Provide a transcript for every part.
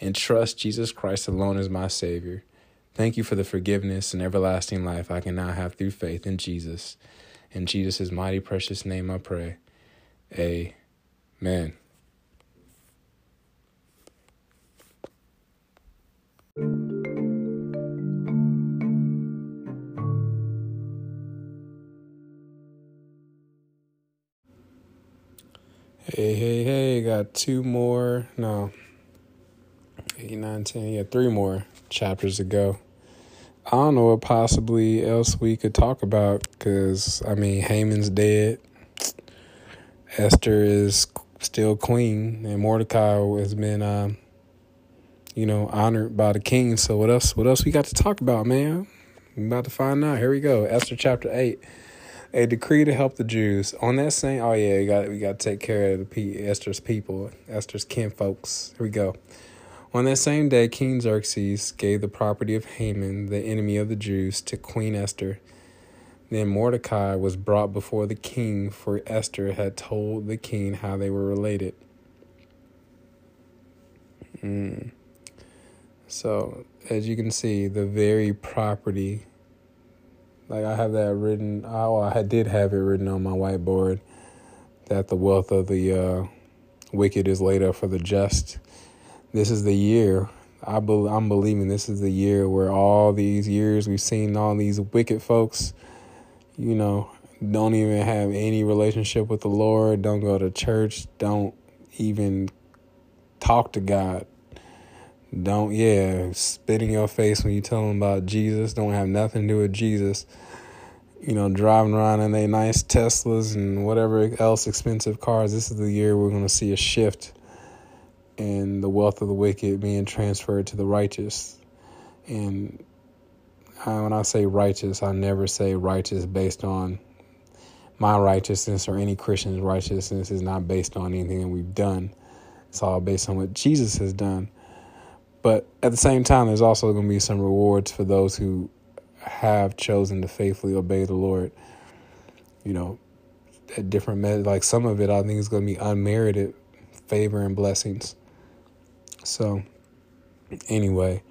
and trust Jesus Christ alone as my Savior. Thank you for the forgiveness and everlasting life I can now have through faith in Jesus. In Jesus' mighty precious name I pray. Amen. Hey, hey, hey, got two more, no, eight, nine, ten, yeah, three more chapters to go. I don't know what possibly else we could talk about because, I mean, Haman's dead. Esther is still queen, and Mordecai has been, um, you know, honored by the king. So what else? What else we got to talk about, man? About to find out. Here we go. Esther chapter eight a decree to help the Jews. On that same, oh yeah, we got we got to take care of the P, Esther's people, Esther's kinfolks. Here we go. On that same day, King Xerxes gave the property of Haman, the enemy of the Jews, to Queen Esther. Then Mordecai was brought before the king, for Esther had told the king how they were related. Mm. So, as you can see, the very property like I have that written. Oh, I did have it written on my whiteboard that the wealth of the uh, wicked is laid up for the just. This is the year. I be, I'm believing this is the year where all these years we've seen all these wicked folks, you know, don't even have any relationship with the Lord, don't go to church, don't even talk to God. Don't, yeah, spit in your face when you tell them about Jesus. Don't have nothing to do with Jesus. You know, driving around in their nice Teslas and whatever else expensive cars. This is the year we're going to see a shift in the wealth of the wicked being transferred to the righteous. And uh, when I say righteous, I never say righteous based on my righteousness or any Christian's righteousness is not based on anything that we've done. It's all based on what Jesus has done. But at the same time, there's also going to be some rewards for those who have chosen to faithfully obey the Lord. You know, at different methods, like some of it, I think is going to be unmerited favor and blessings. So, anyway,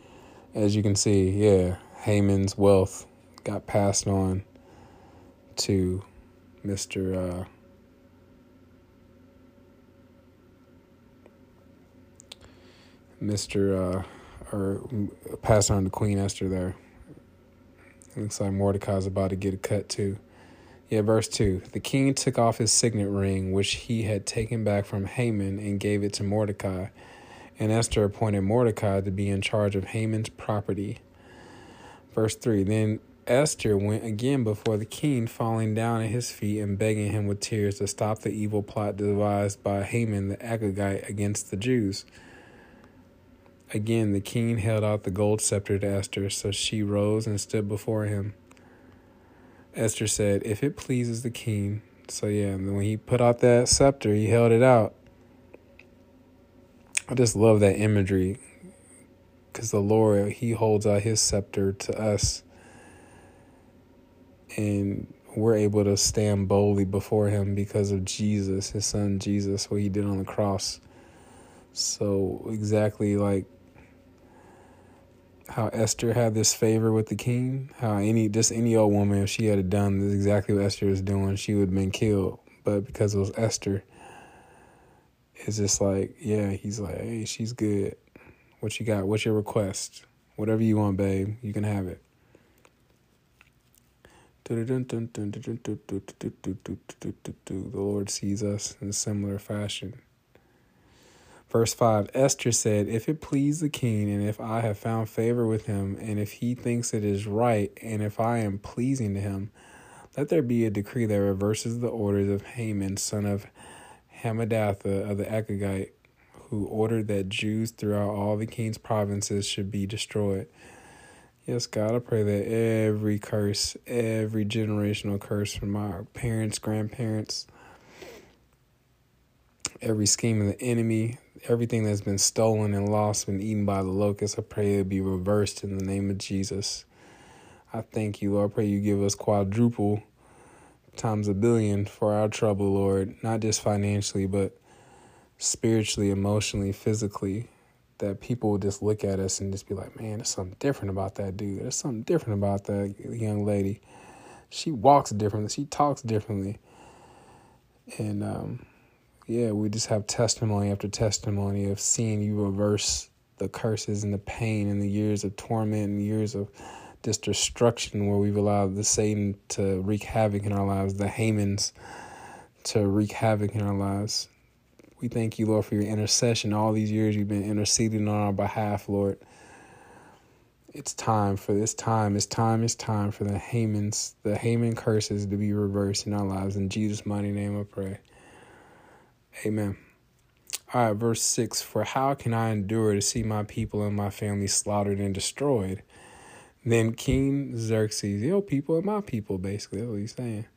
as you can see, yeah, Haman's wealth got passed on to Mr. Uh, Mr. Uh, or passed on to Queen Esther there. Looks like Mordecai's about to get a cut too. Yeah, verse 2. The king took off his signet ring, which he had taken back from Haman, and gave it to Mordecai. And Esther appointed Mordecai to be in charge of Haman's property. Verse 3 Then Esther went again before the king, falling down at his feet and begging him with tears to stop the evil plot devised by Haman the Agagite against the Jews. Again, the king held out the gold scepter to Esther, so she rose and stood before him. Esther said, If it pleases the king. So, yeah, when he put out that scepter, he held it out. I just love that imagery because the Lord, he holds out his scepter to us. and we're able to stand boldly before him because of Jesus, his son Jesus, what he did on the cross. So, exactly like how Esther had this favor with the king, how any just any old woman, if she had done exactly what Esther was doing, she would have been killed. But because it was Esther, it's just like, yeah, he's like, hey, she's good. What you got? What's your request? Whatever you want, babe, you can have it. The Lord sees us in a similar fashion. Verse 5 Esther said, If it please the king, and if I have found favor with him, and if he thinks it is right, and if I am pleasing to him, let there be a decree that reverses the orders of Haman, son of Hammedatha of the Agagite, who ordered that Jews throughout all the king's provinces should be destroyed. Yes, God, I pray that every curse, every generational curse from our parents, grandparents, every scheme of the enemy, everything that's been stolen and lost and eaten by the locusts, I pray it be reversed in the name of Jesus. I thank you, Lord. I pray you give us quadruple times a billion for our trouble, Lord, not just financially, but spiritually, emotionally, physically that people will just look at us and just be like, man, there's something different about that dude. There's something different about that young lady. She walks differently. She talks differently. And um, yeah, we just have testimony after testimony of seeing you reverse the curses and the pain and the years of torment and years of just destruction where we've allowed the Satan to wreak havoc in our lives, the Hamans to wreak havoc in our lives. We thank you, Lord, for your intercession. All these years you've been interceding on our behalf, Lord. It's time for this time. It's time. It's time for the Haman's, the Haman curses to be reversed in our lives. In Jesus' mighty name, I pray. Amen. All right, verse 6 For how can I endure to see my people and my family slaughtered and destroyed? Then King Xerxes, yo, people are my people, basically. That's what he's saying.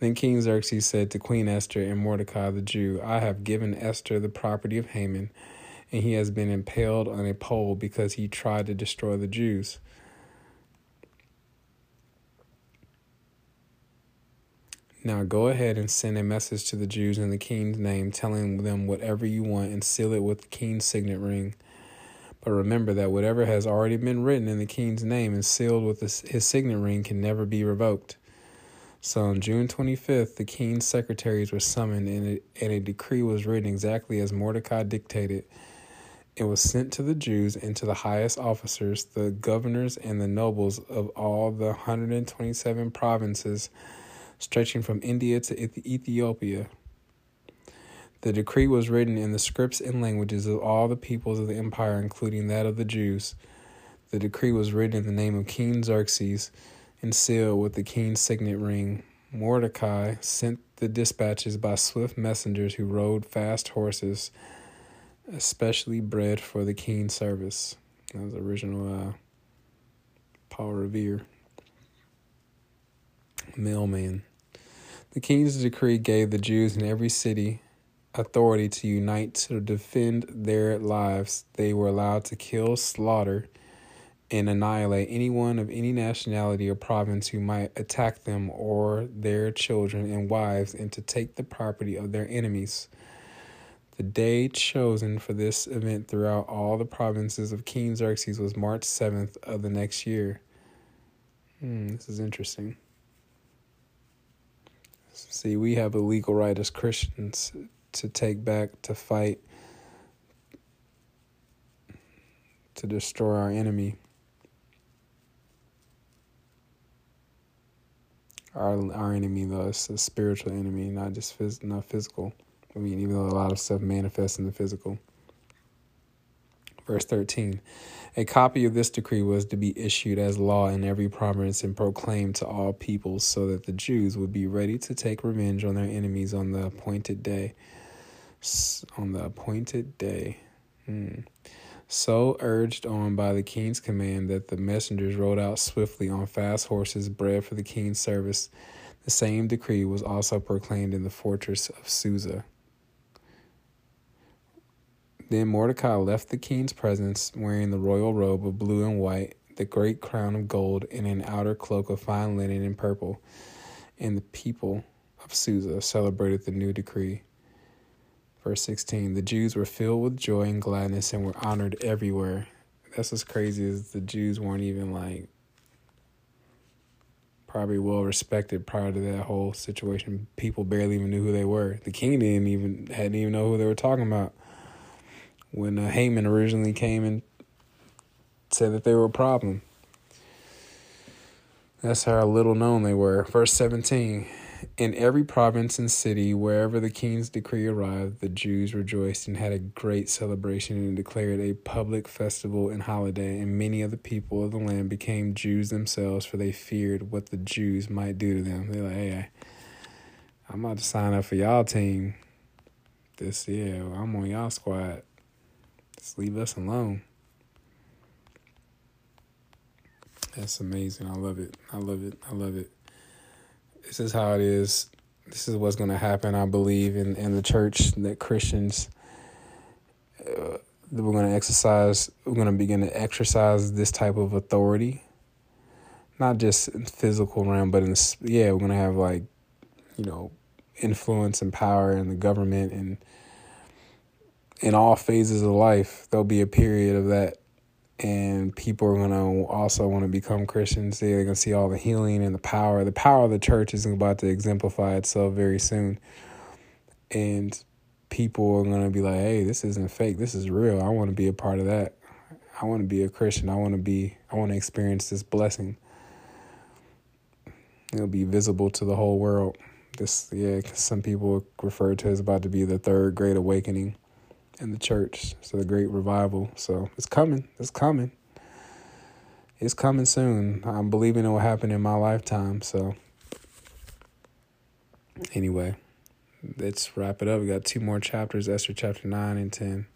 Then King Xerxes said to Queen Esther and Mordecai the Jew, I have given Esther the property of Haman, and he has been impaled on a pole because he tried to destroy the Jews. Now go ahead and send a message to the Jews in the king's name, telling them whatever you want and seal it with the king's signet ring. But remember that whatever has already been written in the king's name and sealed with his signet ring can never be revoked. So on June 25th, the king's secretaries were summoned and a, and a decree was written exactly as Mordecai dictated. It was sent to the Jews and to the highest officers, the governors, and the nobles of all the 127 provinces stretching from India to Ethiopia. The decree was written in the scripts and languages of all the peoples of the empire, including that of the Jews. The decree was written in the name of King Xerxes and sealed with the king's signet ring. Mordecai sent the dispatches by swift messengers who rode fast horses, especially bred for the king's service. That was original uh, Paul Revere. Mailman. The king's decree gave the Jews in every city authority to unite to defend their lives. They were allowed to kill, slaughter, and annihilate anyone of any nationality or province who might attack them or their children and wives, and to take the property of their enemies. The day chosen for this event throughout all the provinces of King Xerxes was March 7th of the next year. Hmm, this is interesting. See, we have a legal right as Christians to take back, to fight, to destroy our enemy. our our enemy though it's a spiritual enemy not just phys- not physical. I mean even though a lot of stuff manifests in the physical. Verse 13 a copy of this decree was to be issued as law in every province and proclaimed to all peoples so that the jews would be ready to take revenge on their enemies on the appointed day on the appointed day hmm. So urged on by the king's command that the messengers rode out swiftly on fast horses bred for the king's service, the same decree was also proclaimed in the fortress of Susa. Then Mordecai left the king's presence wearing the royal robe of blue and white, the great crown of gold, and an outer cloak of fine linen and purple. And the people of Susa celebrated the new decree. Verse 16 The Jews were filled with joy and gladness and were honored everywhere. That's what's crazy is the Jews weren't even like probably well respected prior to that whole situation. People barely even knew who they were. The king didn't even hadn't even know who they were talking about. When uh, Haman originally came and said that they were a problem. That's how little known they were. Verse 17 In every province and city, wherever the king's decree arrived, the Jews rejoiced and had a great celebration and declared a public festival and holiday. And many of the people of the land became Jews themselves, for they feared what the Jews might do to them. They're like, hey, I'm about to sign up for y'all team. This, year. I'm on y'all squad. Just leave us alone. That's amazing. I love it. I love it. I love it. This is how it is. This is what's going to happen, I believe, in, in the church that Christians, uh, that we're going to exercise, we're going to begin to exercise this type of authority. Not just in physical realm, but in yeah, we're going to have like, you know, influence and power in the government and in all phases of life. There'll be a period of that and people are gonna also want to become Christians. They're gonna see all the healing and the power. The power of the church is about to exemplify itself very soon, and people are gonna be like, "Hey, this isn't fake. This is real. I want to be a part of that. I want to be a Christian. I want to be. I want to experience this blessing. It'll be visible to the whole world. This, yeah, some people refer to it as about to be the third great awakening." In the church. So the great revival. So it's coming. It's coming. It's coming soon. I'm believing it will happen in my lifetime. So anyway, let's wrap it up. We got two more chapters, Esther chapter 9 and 10.